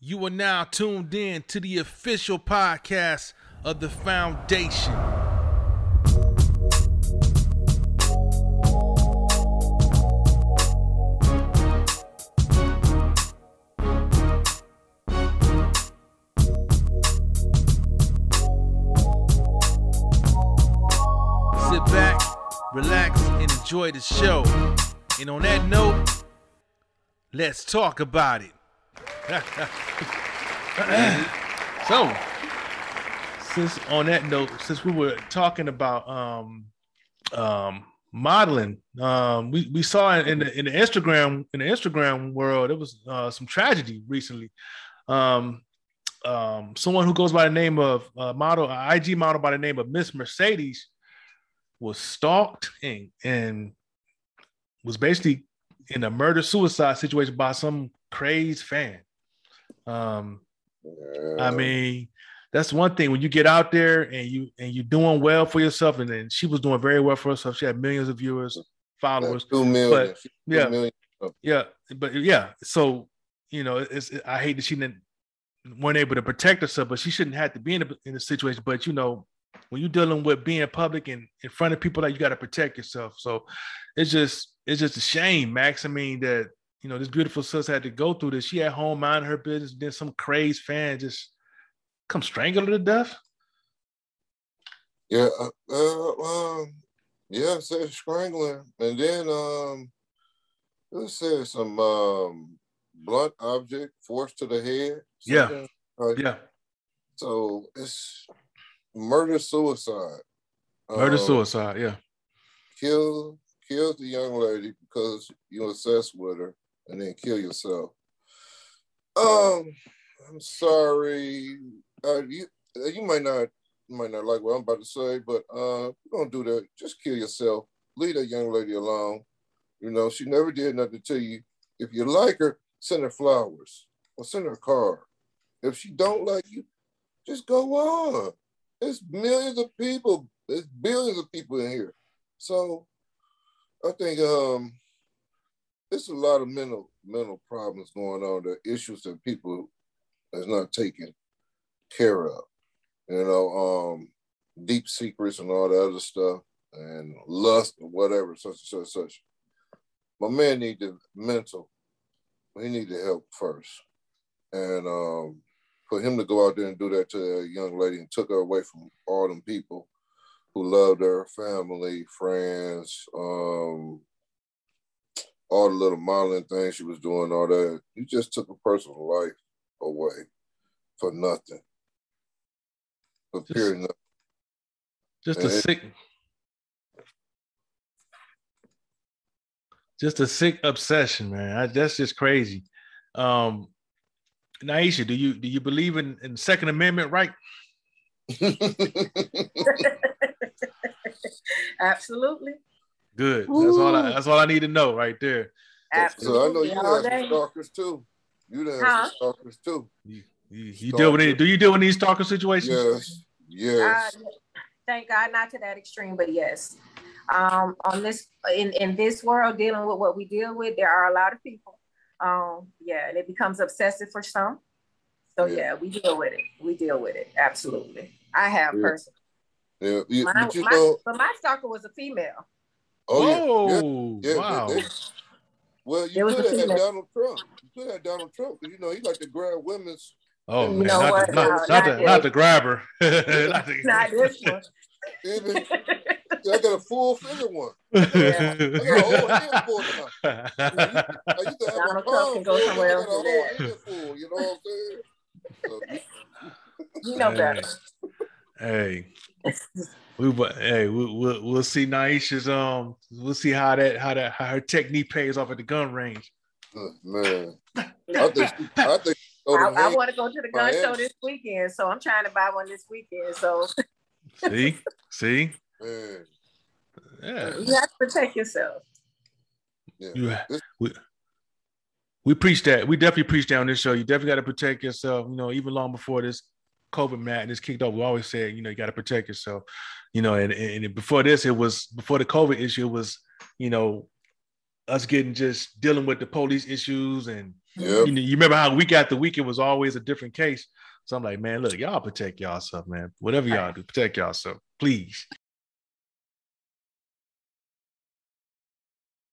You are now tuned in to the official podcast of the Foundation. Sit back, relax, and enjoy the show. And on that note, let's talk about it. so, since on that note, since we were talking about um, um, modeling, um, we, we saw in the in the Instagram in the Instagram world, it was uh, some tragedy recently. Um, um, someone who goes by the name of uh, model, uh, IG model by the name of Miss Mercedes, was stalked and and was basically in a murder suicide situation by some crazed fan. Um, I mean, that's one thing when you get out there and you and you're doing well for yourself, and then she was doing very well for herself. She had millions of viewers, followers, two million. But, Two yeah, million. yeah, but yeah. So you know, it's I hate that she didn't weren't able to protect herself, but she shouldn't have to be in a in a situation. But you know, when you're dealing with being public and in front of people, like you got to protect yourself. So it's just it's just a shame, Max. I mean that you know this beautiful sister had to go through this. She at home minding her business, then some crazed fan just come strangle her to death. Yeah, uh, uh, um, yeah, said strangling, and then um, it said some um blunt object forced to the head. Yeah. like- Yeah, So it's murder suicide. murder Um, suicide. Yeah, Kill kill the young lady because you obsessed with her, and then kill yourself. Um, I'm sorry. Uh, you you might not you might not like what I'm about to say, but uh, don't do that. Just kill yourself. Leave that young lady alone. You know, she never did nothing to you. If you like her, send her flowers or send her a card. If she don't like you, just go on. There's millions of people. There's billions of people in here. So I think um there's a lot of mental mental problems going on, the issues that people is not taken care of. You know, um deep secrets and all the other stuff and lust or whatever, such and such such. My man need the mental. He need the help first. And um for him to go out there and do that to a young lady and took her away from all them people who loved her, family, friends, um, all the little modeling things she was doing, all that. You just took a personal life away for nothing. For Just- pure nothing. just a Eh. sick, just a sick obsession, man. I, that's just crazy. Um, Naisha, do you do you believe in, in Second Amendment right? Absolutely. Good. That's all. I, that's all I need to know right there. so I know you all have some stalkers too. You have Huh? some stalkers too. You, you, you deal with it. Do you deal with these stalker situations? Yes. Yes. Uh, thank God, not to that extreme, but yes. Um, on this in, in this world, dealing with what we deal with, there are a lot of people. Um, yeah, and it becomes obsessive for some. So Yeah. yeah, we deal with it. We deal with it. Absolutely. I have Yeah. personally. yeah. You- My, but you my- know, but my stalker was a female. Oh yeah. yeah. Oh, yeah, wow. they- they- well, you was could a have had. Donald Trump. You could have had Donald Trump because you know he like to grab women's. oh man, know not, what? the, not, No, not, not the, this. not the grabber. Not the- Not this one. Even I got a full figure one. I got a whole hand full now. I used to have Donald my Trump can go full, somewhere I else got a whole that. You know what I'm saying? So, you know better. Hey, we but hey, we, we'll we'll see Naisha's um we'll see how that how that how her technique pays off at the gun range. man, I think she, I think I, I want to go to the gun show this weekend, so I'm trying to buy one this weekend. So See, see, man, yeah. you have to protect yourself. yeah. You, we, we preach that. We definitely preach that on this show. You definitely got to protect yourself. You know, even long before this COVID madness kicked off, we always said, you know, you got to protect yourself. You know, and, and before this, it was before the COVID issue, it was, you know, us getting just dealing with the police issues and Yep. You, know, you remember how week after week it was always a different case. So I'm like, man, look, y'all protect y'all stuff, man. Whatever y'all do, protect y'all stuff, please.